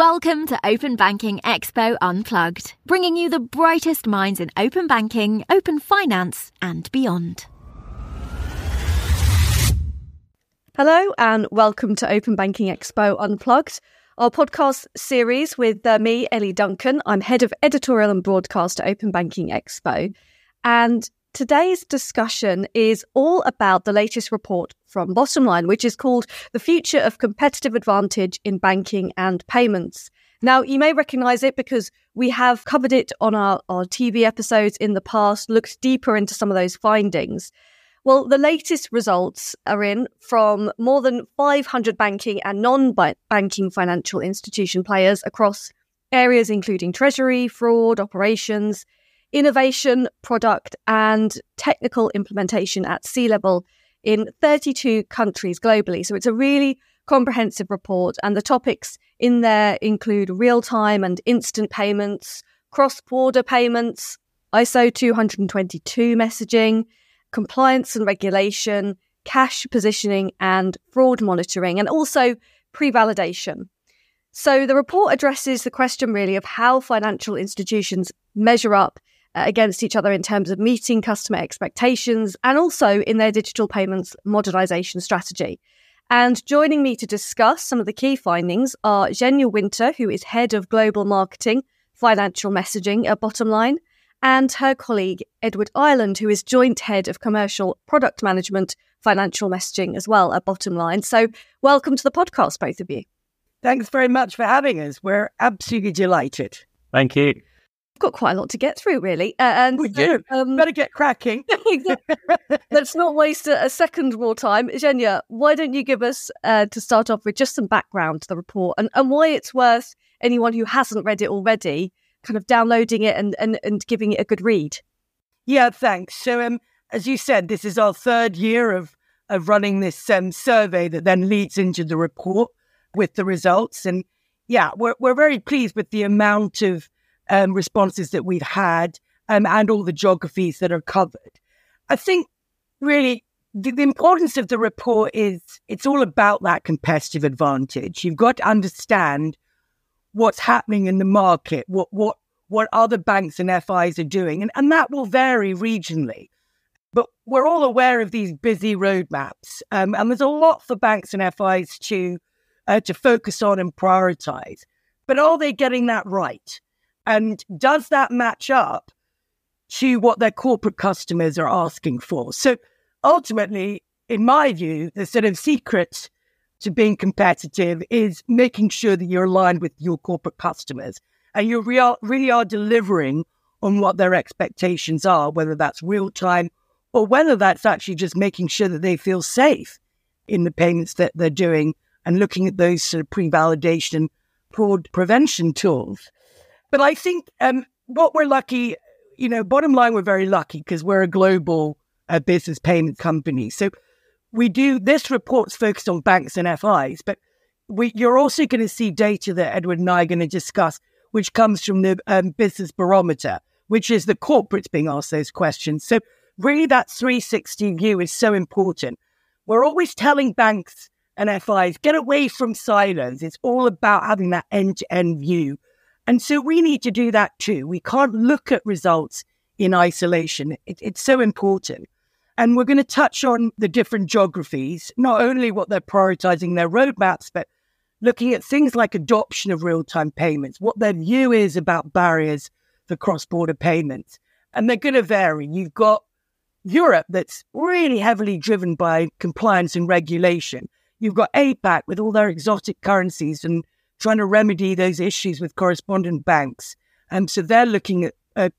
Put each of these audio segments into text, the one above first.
Welcome to Open Banking Expo Unplugged, bringing you the brightest minds in open banking, open finance, and beyond. Hello, and welcome to Open Banking Expo Unplugged, our podcast series with uh, me, Ellie Duncan. I'm head of editorial and broadcast at Open Banking Expo. And today's discussion is all about the latest report from Bottomline, which is called The Future of Competitive Advantage in Banking and Payments. Now, you may recognize it because we have covered it on our, our TV episodes in the past, looked deeper into some of those findings. Well, the latest results are in from more than 500 banking and non banking financial institution players across areas including treasury, fraud, operations, innovation, product, and technical implementation at C-level in 32 countries globally. So it's a really comprehensive report, and the topics in there include real time and instant payments, cross border payments, ISO 20022 messaging, compliance and regulation, cash positioning, and fraud monitoring, and also pre validation. So the report addresses the question really of how financial institutions measure up Uh, against each other in terms of meeting customer expectations and also in their digital payments modernization strategy. And joining me to discuss some of the key findings are Zhenya Winter, who is head of global marketing, financial messaging at Bottomline, and her colleague Edward Ireland, who is joint head of commercial product management, financial messaging as well at Bottomline. So, welcome to the podcast, both of you. Thanks very much for having us. We're absolutely delighted. Thank you got quite a lot to get through, really. Uh, and we do. Um, Better get cracking. Let's not waste a, a, second more time. Zhenya, why don't you give us, uh, to start off with, just some background to the report and, and why it's worth anyone who hasn't read it already kind of downloading it and, and, and giving it a good read? Yeah, thanks. So, um, as you said, this is our third year of, of running this um, survey that then leads into the report with the results. And yeah, we're, we're very pleased with the amount of um, responses that we've had um, and all the geographies that are covered. I think really the, the, importance of the report is it's all about that competitive advantage. You've got to understand what's happening in the market, what what what other banks and FIs are doing, and, and that will vary regionally. But we're all aware of these busy roadmaps, um, and there's a lot for banks and FIs to uh, to focus on and prioritize. But are they getting that right? And does that match up to what their corporate customers are asking for? So ultimately, in my view, the sort of secret to being competitive is making sure that you're aligned with your corporate customers and you real, really are delivering on what their expectations are, whether that's real time or whether that's actually just making sure that they feel safe in the payments that they're doing and looking at those sort of pre validation fraud prevention tools. But I think um, what we're lucky, you know, Bottomline, we're very lucky because we're a global uh, business payment company. So we do this report's focused on banks and FIs, but we, you're also going to see data that Edward and I are going to discuss, which comes from the um, business barometer, which is the corporates being asked those questions. So really, that 360 view is so important. We're always telling banks and FIs get away from silos. It's all about having that end to end view and so we need to do that too. We can't look at results in isolation. It, it's so important. And we're going to touch on the different geographies, not only what they're prioritizing their roadmaps, but looking at things like adoption of real time payments, what their view is about barriers for cross border payments. And they're going to vary. You've got Europe that's really heavily driven by compliance and regulation. You've got APAC with all their exotic currencies and trying to remedy those issues with correspondent banks. And so they're looking at uh,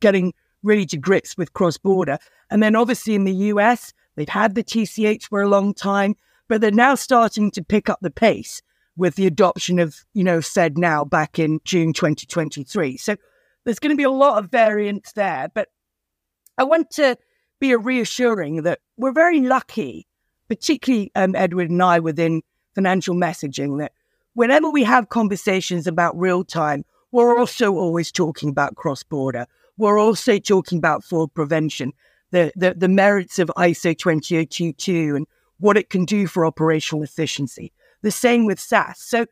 getting really to grips with cross border. And then obviously in the US, they've had the TCH for a long time, but they're now starting to pick up the pace with the adoption of, you know, said FedNow back in June 2023. So there's going to be a lot of variance there. But I want to be reassuring that we're very lucky, particularly um, Edward and I within financial messaging, that whenever we have conversations about real time, we're also always talking about cross border. We're also talking about fraud prevention, the, the, the merits of ISO 20022 and what it can do for operational efficiency. The same with SaaS. So,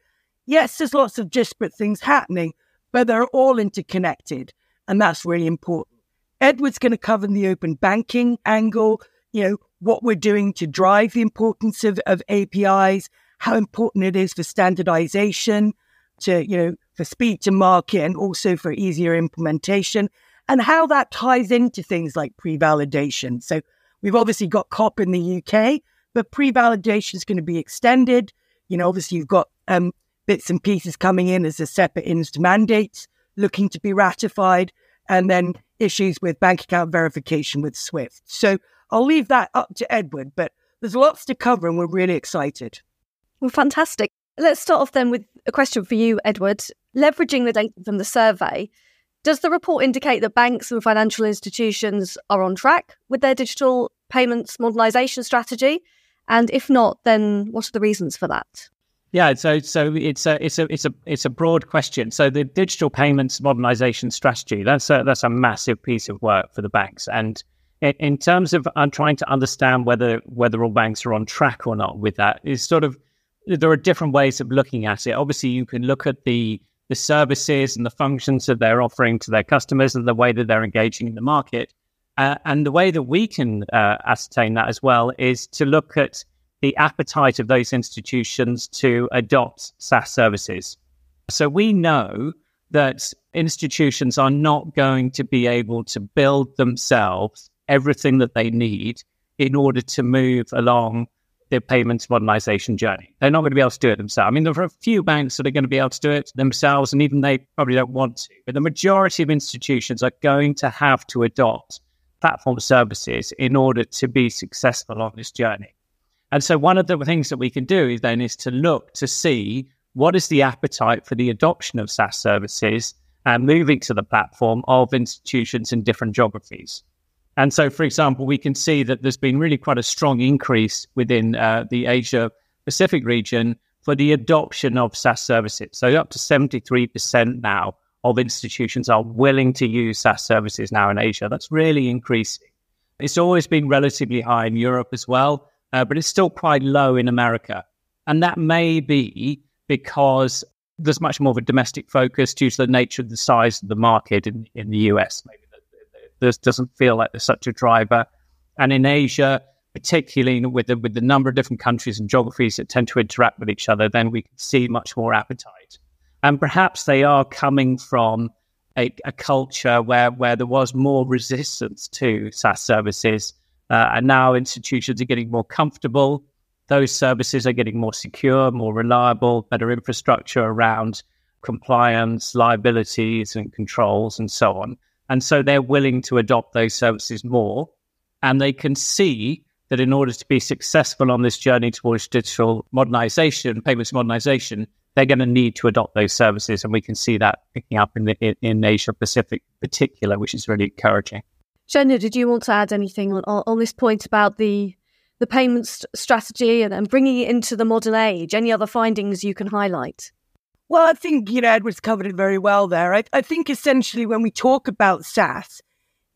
yes, there's lots of disparate things happening, but they're all interconnected. And that's really important. Edward's going to cover the open banking angle, you know, what we're doing to drive the importance of, of APIs, how important it is for standardization, to, you know, for speed to market and also for easier implementation, and how that ties into things like pre validation. So we've obviously got COP in the UK, but pre validation is going to be extended. You know, obviously, you've got um, bits and pieces coming in as a separate INST mandates looking to be ratified, and then issues with bank account verification with SWIFT. So I'll leave that up to Edward, but there's lots to cover, and we're really excited. Well, fantastic. Let's start off then with a question for you, Edward. Leveraging the data from the survey, does the report indicate that banks and financial institutions are on track with their digital payments modernisation strategy? And if not, then what are the reasons for that? Yeah, so so it's a it's a it's a it's a broad question. So the digital payments modernization strategy that's a, that's a massive piece of work for the banks, and in, in terms of I'm trying to understand whether whether all banks are on track or not with that is sort of there are different ways of looking at it. Obviously, you can look at the the services and the functions that they're offering to their customers and the way that they're engaging in the market. Uh, and the way that we can uh, ascertain that as well is to look at the appetite of those institutions to adopt SaaS services. So we know that institutions are not going to be able to build themselves everything that they need in order to move along their payments modernization journey. They're not going to be able to do it themselves. I mean, there are a few banks that are going to be able to do it themselves, and even they probably don't want to. But the majority of institutions are going to have to adopt platform services in order to be successful on this journey. And so one of the things that we can do then is to look to see what is the appetite for the adoption of SaaS services and moving to the platform of institutions in different geographies. And so, for example, we can see that there's been really quite a strong increase within uh, the Asia Pacific region for the adoption of SaaS services. So, up to 73% now of institutions are willing to use SaaS services now in Asia. That's really increasing. It's always been relatively high in Europe as well uh, but it's still quite low in America. And that may be because there's much more of a domestic focus due to the nature of the size of the market in, in the US. Maybe this doesn't feel like there's such a driver. And in Asia, particularly with the, with the number of different countries and geographies that tend to interact with each other, then we can see much more appetite. And perhaps they are coming from a, a culture where, where there was more resistance to SaaS services uh, and now institutions are getting more comfortable. Those services are getting more secure, more reliable, better infrastructure around compliance, liabilities, and controls, and so on. And so they're willing to adopt those services more. And they can see that in order to be successful on this journey towards digital modernization, payments modernization, they're going to need to adopt those services. And we can see that picking up in, the, in, in Asia Pacific particular, which is really encouraging. Zhenya, did you want to add anything on, on this point about the the payments strategy and, and bringing it into the modern age? Any other findings you can highlight? Well, I think, you know, Edward's covered it very well there. I, I think essentially when we talk about SaaS,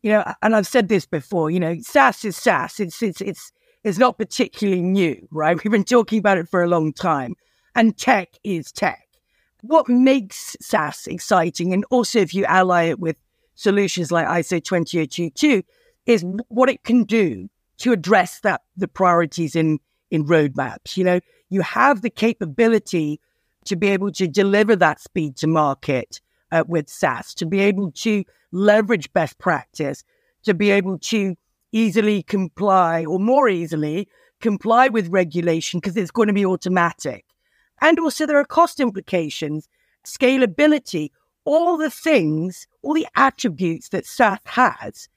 you know, and I've said this before, you know, SaaS is SaaS. It's, it's, it's, it's not particularly new, right? We've been talking about it for a long time. And tech is tech. What makes SaaS exciting, and also if you ally it with solutions like ISO 20022 is what it can do to address that the priorities in in roadmaps. You know, you have the capability to be able to deliver that speed to market uh, with SaaS, to be able to leverage best practice, to be able to easily comply or more easily comply with regulation because it's going to be automatic. And also there are cost implications, scalability, all the things, all the attributes that SaaS has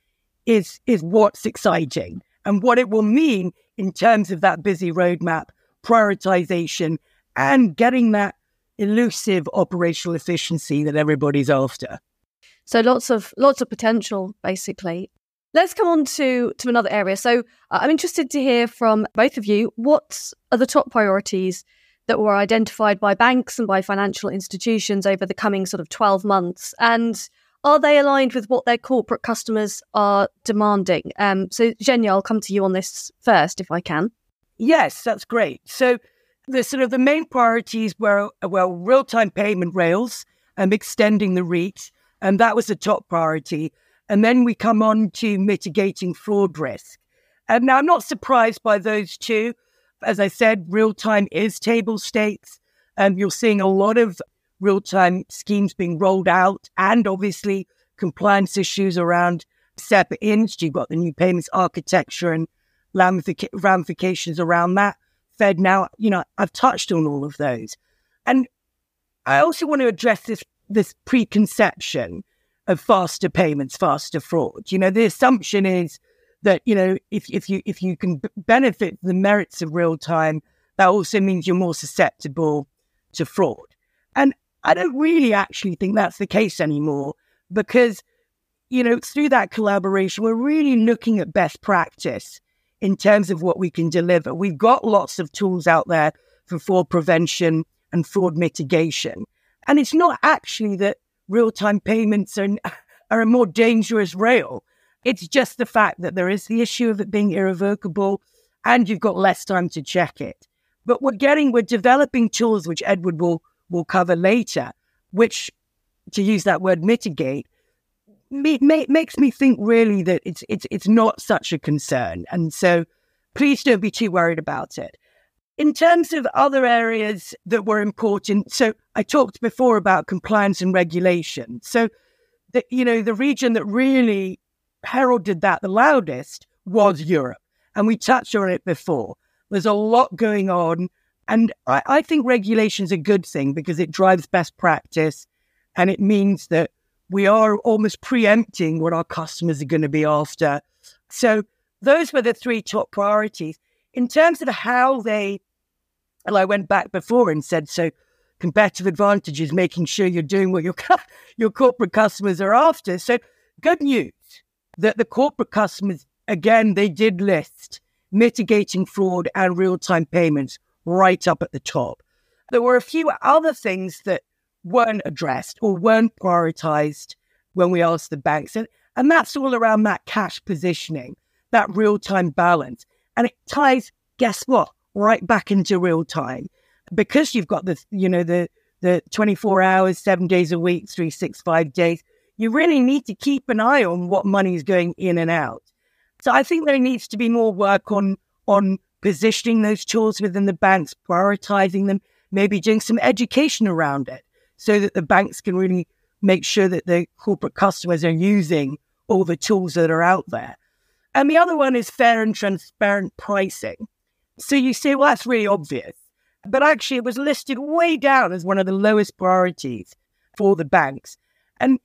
is, is what's exciting and what it will mean in terms of that busy roadmap, prioritization, and getting that elusive operational efficiency that everybody's after. So lots of lots of potential, basically. Let's come on to to another area. So uh, I'm interested to hear from both of you. What are the top priorities that were identified by banks and by financial institutions over the coming sort of 12 months? And are they aligned with what their corporate customers are demanding? Um, so, Zhenya, I'll come to you on this first if I can. Yes, that's great. So, the sort of the main priorities were well real-time payment rails and extending the reach, and that was the top priority. And then we come on to mitigating fraud risk. And now I'm not surprised by those two. As I said, real time is table stakes. and you're seeing a lot of real time schemes being rolled out, and obviously compliance issues around SEPA INST. You've got the new payments architecture and ramifications around that. FedNow, you know, I've touched on all of those. And I also want to address this this preconception of faster payments, faster fraud. You know, the assumption is that, you know, if if you if you can benefit the merits of real time, that also means you're more susceptible to fraud. And I don't really actually think that's the case anymore because, you know, through that collaboration, we're really looking at best practice in terms of what we can deliver. We've got lots of tools out there for fraud prevention and fraud mitigation. And it's not actually that real time payments are, are a more dangerous rail. It's just the fact that there is the issue of it being irrevocable and you've got less time to check it. But we're getting, we're developing tools, which Edward will, will cover later, which, to use that word, mitigate, me, makes me think really that it's it's it's not such a concern, and so please don't be too worried about it. In terms of other areas that were important, so I talked before about compliance and regulation. So, the, you know, the region that really heralded that the loudest was Europe, and we touched on it before. There's a lot going on, and I, I think regulation is a good thing because it drives best practice, and it means that we are almost preempting what our customers are going to be after. So those were the three top priorities. In terms of how they, and I went back before and said, so competitive advantage is making sure you're doing what your, your corporate customers are after. So good news that the corporate customers, again, they did list mitigating fraud and real-time payments right up at the top. There were a few other things that weren't addressed or weren't prioritized when we asked the banks. And, and that's all around that cash positioning, that real time balance. And it ties, guess what, right back into real time. Because you've got the, you know, the, the 24 hours, seven days a week, 365 days, you really need to keep an eye on what money is going in and out. So I think there needs to be more work on, on positioning those tools within the banks, prioritizing them, maybe doing some education around it so that the banks can really make sure that the corporate customers are using all the tools that are out there. And the other one is fair and transparent pricing. So you say, well, that's really obvious. But actually, it was listed way down as one of the lowest priorities for the banks. And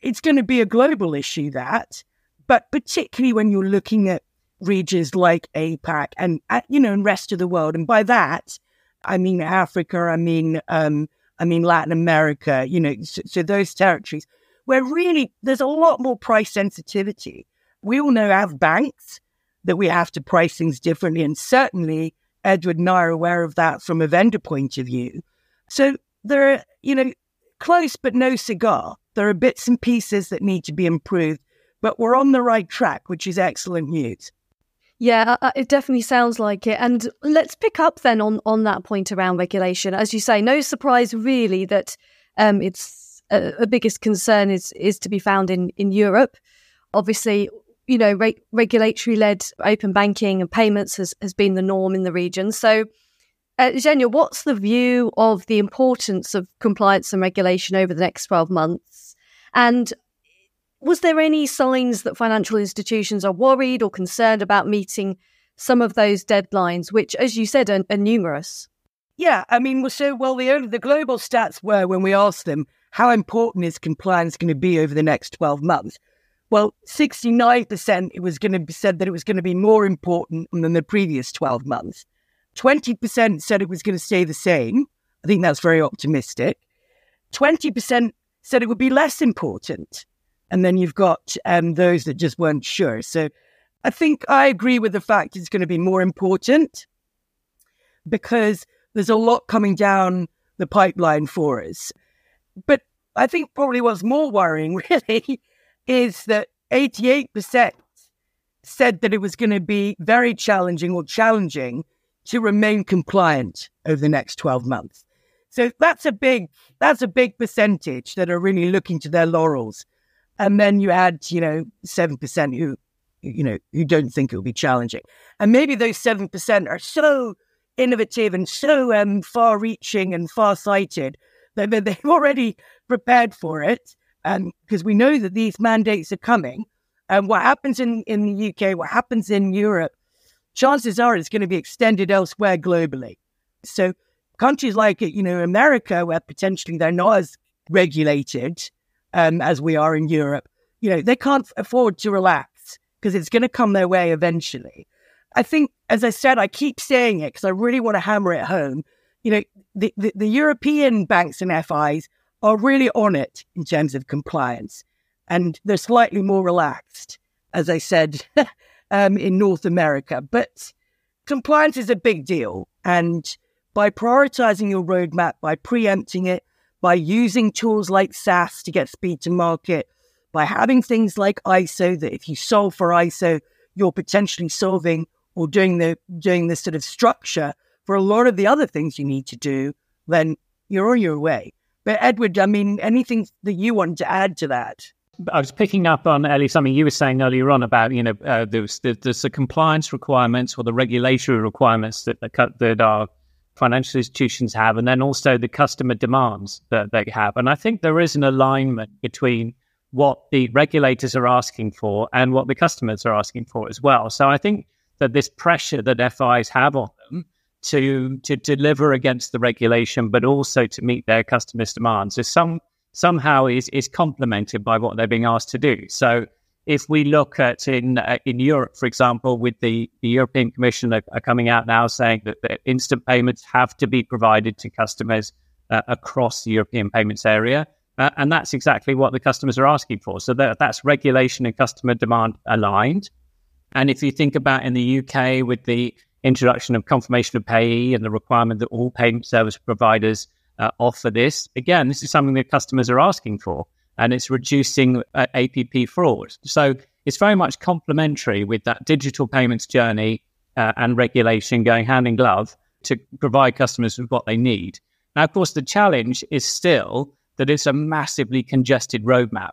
it's going to be a global issue, that. But particularly when you're looking at regions like APAC and, you know, and rest of the world. And by that, I mean Africa, I mean um, I mean, Latin America, you know, so, so those territories where really there's a lot more price sensitivity. We all know as banks that we have to price things differently. And certainly Edward and I are aware of that from a vendor point of view. So there are, you know, close but no cigar. There are bits and pieces that need to be improved, but we're on the right track, which is excellent news. Yeah, uh, uh, it definitely sounds like it. And let's pick up then on on that point around regulation. As you say, no surprise really that um, it's uh, a biggest concern is is to be found in in Europe. Obviously, you know, re- regulatory led open banking and payments has has been the norm in the region. So. Uh, what's the view of the importance of compliance and regulation over the next 12 months? And was there any signs that financial institutions are worried or concerned about meeting some of those deadlines, which, as you said, are, are numerous? Yeah, I mean, so well, the only, the global stats were when we asked them how important is compliance going to be over the next twelve months. Well, sixty nine percent it was going to be said that it was going to be more important than the previous twelve months. Twenty percent said it was going to stay the same. I think that's very optimistic. Twenty percent said it would be less important. And then you've got um, those that just weren't sure. So I think I agree with the fact it's going to be more important because there's a lot coming down the pipeline for us. But I think probably what's more worrying really is that 88% said that it was going to be very challenging or challenging to remain compliant over the next 12 months. So that's a big that's a big percentage that are really looking to their laurels. And then you add, you know, seven percent who you know, who don't think it will be challenging. And maybe those seven percent are so innovative and so um, far reaching and far sighted that they've already prepared for it. And because we know that these mandates are coming. And what happens in, in the UK, what happens in Europe, chances are it's going to be extended elsewhere globally. So countries like, you know, America, where potentially they're not as regulated um, as we are in Europe, you know, they can't afford to relax because it's going to come their way eventually. I think, as I said, I keep saying it because I really want to hammer it home. You know, the, the, the European banks and FIs are really on it in terms of compliance, and they're slightly more relaxed, as I said, um, in North America. But compliance is a big deal. And by prioritizing your roadmap, by preempting it, by using tools like SaaS to get speed to market, by having things like ISO that if you solve for ISO, you're potentially solving or doing the doing this sort of structure for a lot of the other things you need to do, then you're on your way. But Edward, I mean, anything that you wanted to add to that? I was picking up on Ellie something you were saying earlier on about you know uh, there's, there's the compliance requirements or the regulatory requirements that that our financial institutions have, and then also the customer demands that they have. And I think there is an alignment between what the regulators are asking for and what the customers are asking for as well. So I think that this pressure that FIs have on them to to deliver against the regulation, but also to meet their customers' demands, is some somehow is is complemented by what they're being asked to do. So if we look at in uh, in Europe, for example, with the, the European Commission are, are, coming out now saying that the instant payments have to be provided to customers uh, across the European payments area, uh, and that's exactly what the customers are asking for. So that, that's regulation and customer demand aligned. And if you think about in the UK with the introduction of confirmation of payee and the requirement that all payment service providers uh, offer this, again, this is something that customers are asking for, and it's reducing uh, APP fraud. So it's very much complementary with that digital payments journey uh, and regulation going hand in glove to provide customers with what they need. Now, of course, the challenge is still that it's a massively congested roadmap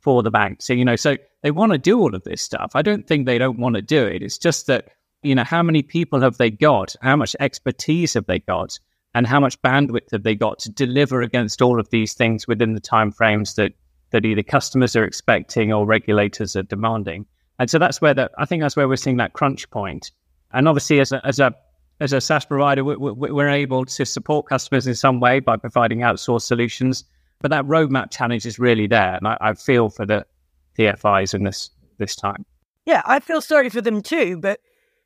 for the bank. So, you know, so they want to do all of this stuff. I don't think they don't want to do it. It's just that, you know, how many people have they got? How much expertise have they got? And how much bandwidth have they got to deliver against all of these things within the timeframes that that either customers are expecting or regulators are demanding? And so that's where the, I think that's where we're seeing that crunch point. And obviously, as a as a as a SaaS provider, we, we, we're able to support customers in some way by providing outsourced solutions. But that roadmap challenge is really there, and I, I feel for the TFIs in this this time. Yeah, I feel sorry for them too, but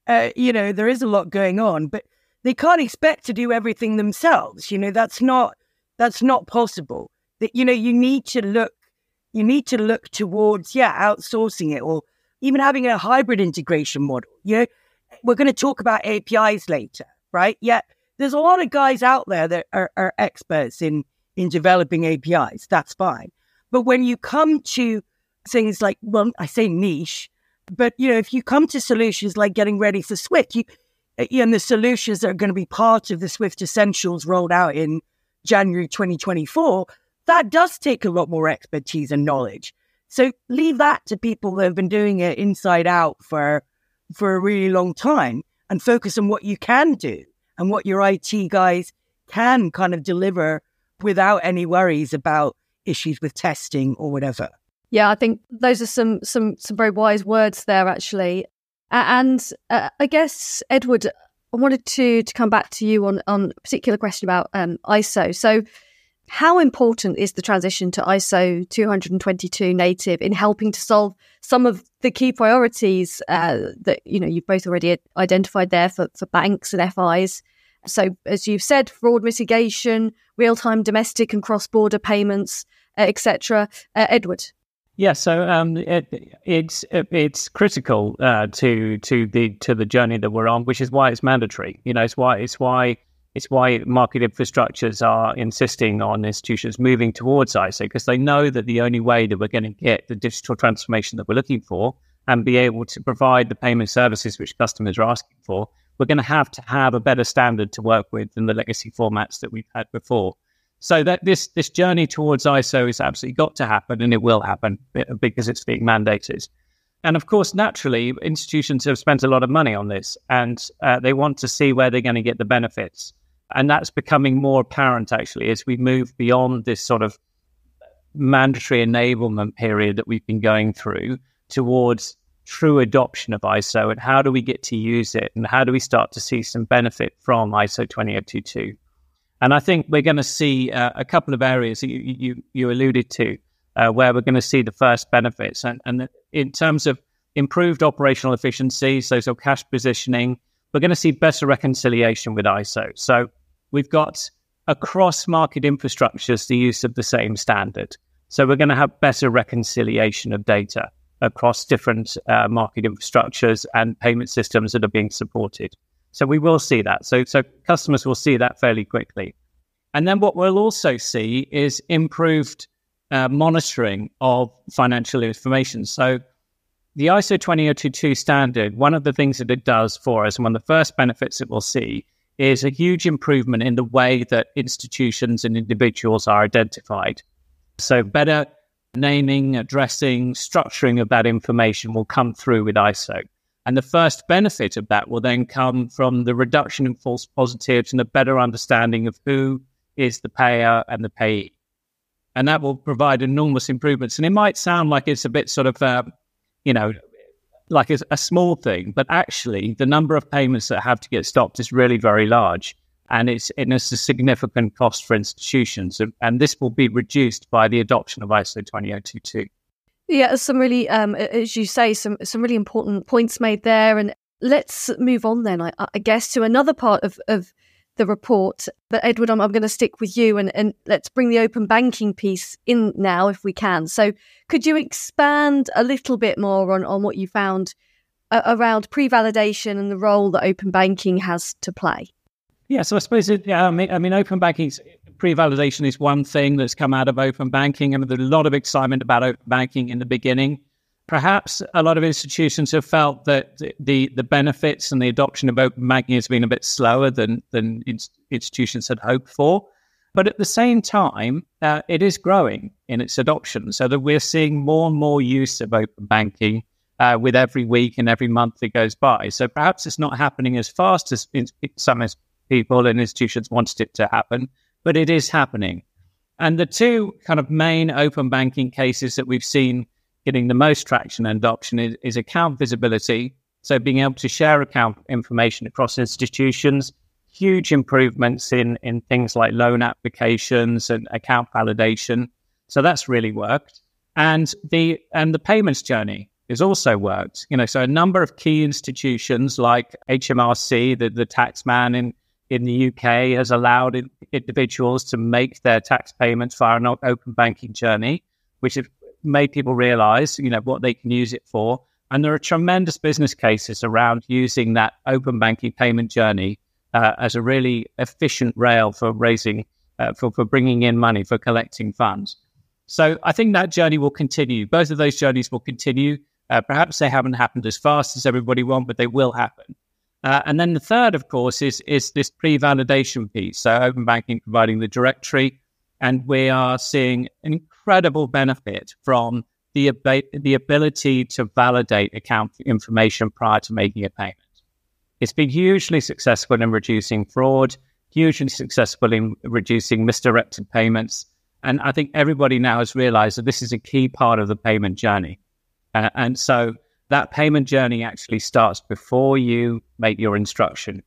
uh, you know there is a lot going on, but they can't expect to do everything themselves. You know that's not that's not possible. That you know you need to look you need to look towards yeah outsourcing it or even having a hybrid integration model. You know, we're going to talk about APIs later, right? Yeah, there's a lot of guys out there that are, are experts in in developing APIs. That's fine. But when you come to things like, well, I say niche, but you know, if you come to solutions like getting ready for Swift, you, Uh, and the solutions that are going to be part of the Swift Essentials rolled out in January 2024, that does take a lot more expertise and knowledge. So leave that to people that have been doing it inside out for for a really long time and focus on what you can do and what your IT guys can kind of deliver without any worries about issues with testing or whatever. Yeah, I think those are some some some very wise words there, actually. And uh, I guess Edward, I wanted to to come back to you on on a particular question about um, ISO. So, how important is the transition to ISO 20022 native in helping to solve some of the key priorities uh, that you know you've both already identified there for, for banks and FIs? So, as you've said, fraud mitigation, real time domestic and cross border payments, uh, etc. Uh, Edward. Yeah, so um, it, it's it, it's critical uh, to to the to the journey that we're on, which is why it's mandatory. You know, it's why it's why it's why market infrastructures are insisting on institutions moving towards ISO because they know that the only way that we're going to get the digital transformation that we're looking for and be able to provide the payment services which customers are asking for we're going to have to have a better standard to work with than the legacy formats that we've had before. So that this this journey towards ISO is absolutely got to happen, and it will happen because it's being mandated. And of course, naturally, institutions have spent a lot of money on this, and uh, they want to see where they're going to get the benefits. And that's becoming more apparent actually as we move beyond this sort of mandatory enablement period that we've been going through towards true adoption of ISO and how do we get to use it and how do we start to see some benefit from ISO 20022. And I think we're going to see uh, a couple of areas you, you, you alluded to uh, where we're going to see the first benefits. And, and in terms of improved operational efficiency, so, so cash positioning, we're going to see better reconciliation with ISO. So we've got across market infrastructures the use of the same standard. So we're going to have better reconciliation of data across different uh, market infrastructures and payment systems that are being supported. So we will see that. So, so customers will see that fairly quickly. And then what we'll also see is improved uh, monitoring of financial information. So the ISO 20022 standard, one of the things that it does for us, and one of the first benefits that we'll see, is a huge improvement in the way that institutions and individuals are identified. So better naming, addressing, structuring of that information will come through with ISO. And the first benefit of that will then come from the reduction in false positives and a better understanding of who is the payer and the payee. And that will provide enormous improvements. And it might sound like it's a bit sort of, uh, you know, like a, a small thing, but actually the number of payments that have to get stopped is really very large. And it's, and it's a significant cost for institutions. And, and this will be reduced by the adoption of ISO 20022. Yeah, some really, um, as you say, some some really important points made there. And let's move on then, I, I guess, to another part of, of the report. But Edward, I'm, I'm going to stick with you and, and let's bring the open banking piece in now if we can. So could you expand a little bit more on, on what you found around pre-validation and the role that open banking has to play? Yeah, so I suppose it, yeah, I mean, I mean, open banking pre-validation is one thing that's come out of open banking. Mean, there's a lot of excitement about open banking in the beginning. Perhaps a lot of institutions have felt that the the benefits and the adoption of open banking has been a bit slower than than institutions had hoped for. But at the same time, uh, it is growing in its adoption, so that we're seeing more and more use of open banking uh, with every week and every month that goes by. So perhaps it's not happening as fast as some people and institutions wanted it to happen, but it is happening. And the two kind of main open banking cases that we've seen getting the most traction and adoption is, is account visibility. So being able to share account information across institutions, huge improvements in, in things like loan applications and account validation. So that's really worked. And the and the payments journey has also worked. You know, so a number of key institutions like HMRC, the, the tax man in in the UK has allowed individuals to make their tax payments via an open banking journey, which have made people realize, you know, what they can use it for. And there are tremendous business cases around using that open banking payment journey uh, as a really efficient rail for raising, uh, for, for bringing in money, for collecting funds. So I think that journey will continue. Both of those journeys will continue. Uh, perhaps they haven't happened as fast as everybody wants, but they will happen. Uh, and then the third, of course, is is this pre-validation piece. So open banking providing the directory, and we are seeing an incredible benefit from the ab- the ability to validate account information prior to making a payment. It's been hugely successful in reducing fraud, hugely successful in reducing misdirected payments, and I think everybody now has realized that this is a key part of the payment journey. Uh, and so that payment journey actually starts before you make your instruction.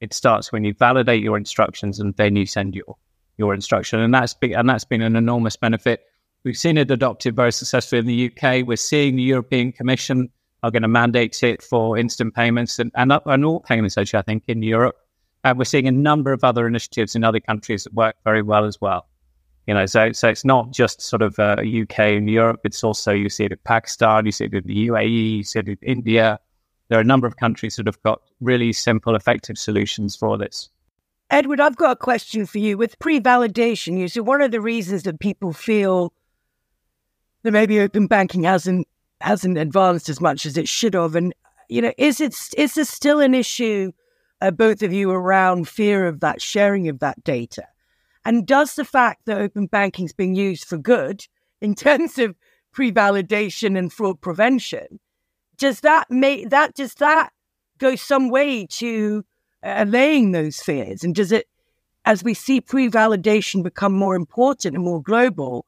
It starts when you validate your instructions and then you send your your instruction, and that's been, and that's been an enormous benefit. We've seen it adopted very successfully in the UK. We're seeing the European Commission are going to mandate it for instant payments and, and, and all payments, actually, I think, in Europe. And we're seeing a number of other initiatives in other countries that work very well as well. You know, so so it's not just sort of uh, UK and Europe. It's also you see it in Pakistan, you see it in the UAE, you see it in India. There are a number of countries that have got really simple, effective solutions for this. Edward, I've got a question for you. With pre-validation, you see one of the reasons that people feel that maybe open banking hasn't hasn't advanced as much as it should have, and you know, is it is this still an issue uh, both of you, around fear of that sharing of that data. And does the fact that open banking is being used for good in terms of pre-validation and fraud prevention, does that make that does that go some way to uh, allaying those fears? And does it, as we see pre-validation become more important and more global,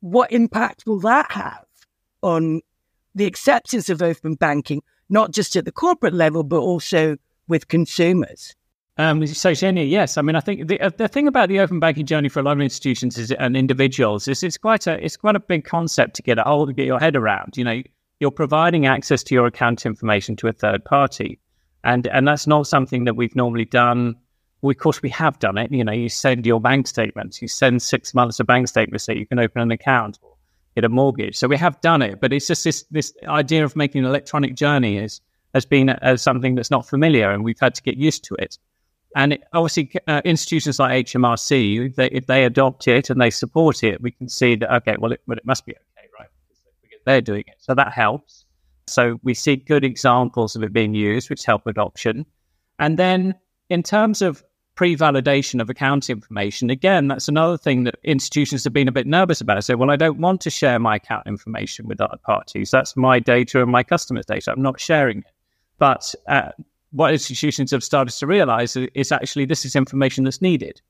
what impact will that have on the acceptance of open banking, not just at the corporate level, but also with consumers? Um, so, Zhenya, yes. I mean, I think the, uh, the thing about the open banking journey for a lot of institutions is, and individuals is it's quite a it's quite a big concept to get a hold get your head around. You know, you're providing access to your account information to a third party, and and that's not something that we've normally done. Well, of course, we have done it. You know, you send your bank statements, you send six months of bank statements so you can open an account or get a mortgage. So we have done it, but it's just this this idea of making an electronic journey is has been as something that's not familiar, and we've had to get used to it. And it, obviously, uh, institutions like HMRC, if they, if they adopt it and they support it, we can see that okay, well, it, well, it must be okay, right? Because they're doing it, so that helps. So we see good examples of it being used, which help adoption. And then, in terms of pre-validation of account information, again, that's another thing that institutions have been a bit nervous about. So, well, I don't want to share my account information with other parties. That's my data and my customers' data. I'm not sharing it. But uh, what institutions have started to realize is actually this is information that's needed.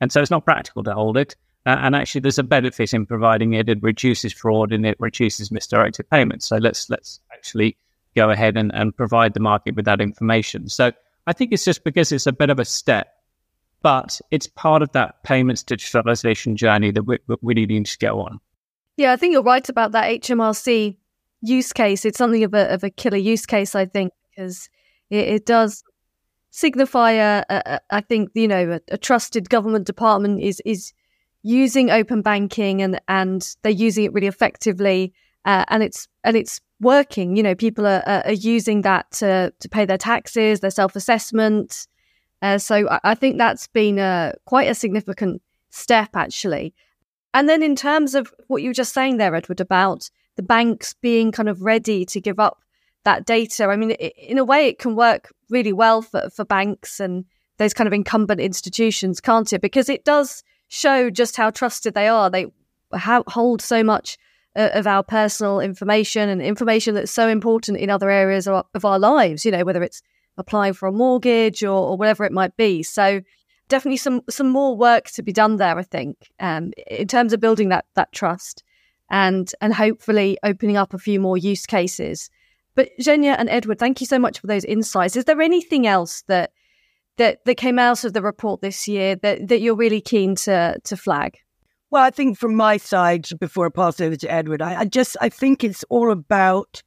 And so it's not practical to hold it. Uh, and actually, there's a benefit in providing it. It reduces fraud and it reduces misdirected payments. So let's let's actually go ahead and, and provide the market with that information. So I think it's just because it's a bit of a step, but it's part of that payments digitalization journey that we, we need to go on. Yeah, I think you're right about that HMRC use case. It's something of a, of a killer use case, I think, because it, it does signify I think you know a, a, trusted government department is is using open banking and and they're using it really effectively uh, and it's and it's working. You know people are, are using that to to pay their taxes their self-assessment. Uh, so I, I, think that's been a quite a significant step actually. And then in terms of what you were just saying there edward about the banks being kind of ready to give up that data. I mean, in a way, it can work really well for, for banks and those kind of incumbent institutions, can't it? Because it does show just how trusted they are. They ha- hold so much uh, of our personal information and information that's so important in other areas of, of our lives, you know, whether it's applying for a mortgage or, or, whatever it might be. So definitely some some more work to be done there, I think, um, in terms of building that that trust and and hopefully opening up a few more use cases but Zhenya and Edward, thank you so much for those insights. Is there anything else that that that came out of the report this year that, that you're really keen to to flag? Well, I think from my side, before I pass over to Edward, I, I just I think it's all about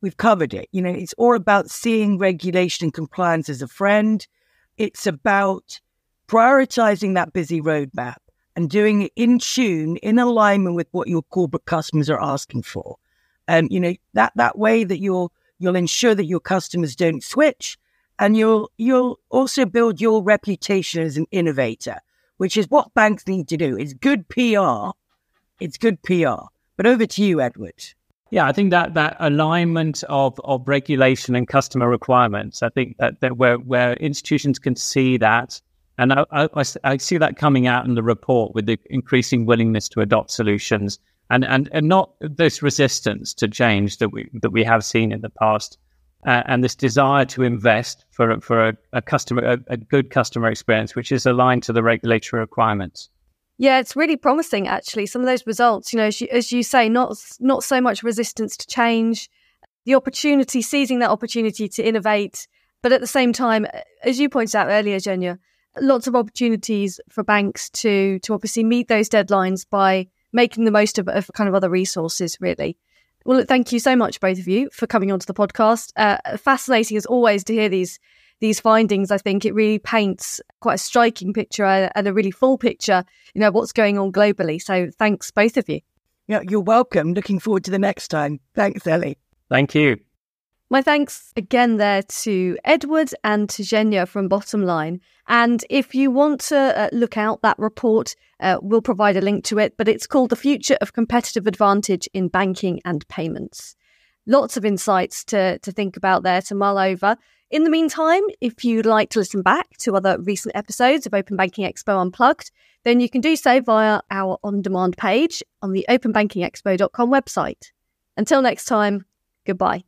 we've covered it. You know, it's all about seeing regulation and compliance as a friend. It's about prioritizing that busy roadmap and doing it in tune, in alignment with what your corporate customers are asking for. And you know that that way that you'll you'll ensure that your customers don't switch, and you'll you'll also build your reputation as an innovator, which is what banks need to do. It's good PR. It's good PR. But over to you, Edward. Yeah, I think that that alignment of, of regulation and customer requirements, I think that, that where where institutions can see that, and I, I, I see that coming out in the report with the increasing willingness to adopt solutions and and and not this resistance to change that we that we have seen in the past, uh, and this desire to invest for for a, a customer a, a, good customer experience, which is aligned to the regulatory requirements. Yeah, it's really promising actually. Some of those results, you know, as you, as you say, not not so much resistance to change, the opportunity, seizing that opportunity to innovate, but at the same time, as you pointed out earlier, Zhenya, lots of opportunities for banks to to obviously meet those deadlines by making the most of, of kind of other resources, really. Well, thank you so much, both of you, for coming onto the podcast. Uh, fascinating as always to hear these these findings. I think it really paints quite a striking picture and a really full picture, you know, what's going on globally. So, thanks both of you. Yeah, you're welcome. Looking forward to the next time. Thanks, Ellie. Thank you. My thanks again there to Edward and to Zhenya from Bottomline. And if you want to uh, look out that report, uh, we'll provide a link to it, but it's called The Future of Competitive Advantage in Banking and Payments. Lots of insights to, to think about there, to mull over. In the meantime, if you'd like to listen back to other recent episodes of Open Banking Expo Unplugged, then you can do so via our on demand page on the openbankingexpo.com website. Until next time, goodbye.